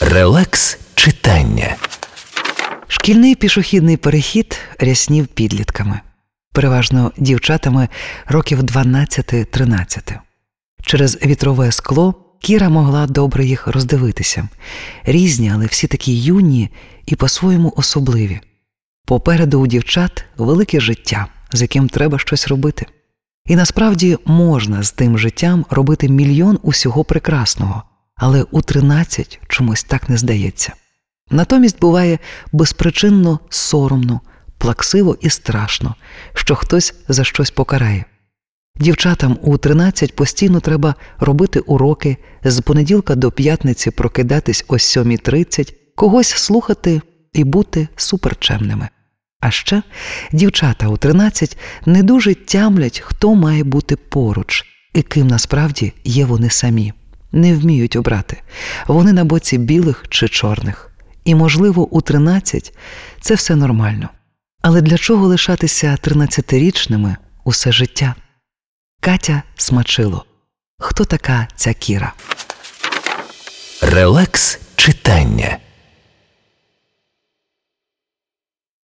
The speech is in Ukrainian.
Релакс читання. Шкільний пішохідний перехід ряснів підлітками, переважно дівчатами років 12-13. Через вітрове скло Кіра могла добре їх роздивитися. Різні, але всі такі юні і по-своєму особливі. Попереду у дівчат велике життя, з яким треба щось робити. І насправді можна з тим життям робити мільйон усього прекрасного, але у 13 чомусь так не здається. Натомість буває безпричинно соромно, плаксиво і страшно, що хтось за щось покарає. Дівчатам у 13 постійно треба робити уроки, з понеділка до п'ятниці прокидатись о 7.30, когось слухати і бути суперчемними. А ще дівчата у 13 не дуже тямлять, хто має бути поруч і ким насправді є вони самі, не вміють обрати. Вони на боці білих чи чорних. І, можливо, у 13 це все нормально. Але для чого лишатися 13-річними усе життя? Катя Смачило. Хто така ця Кіра? Релакс читання.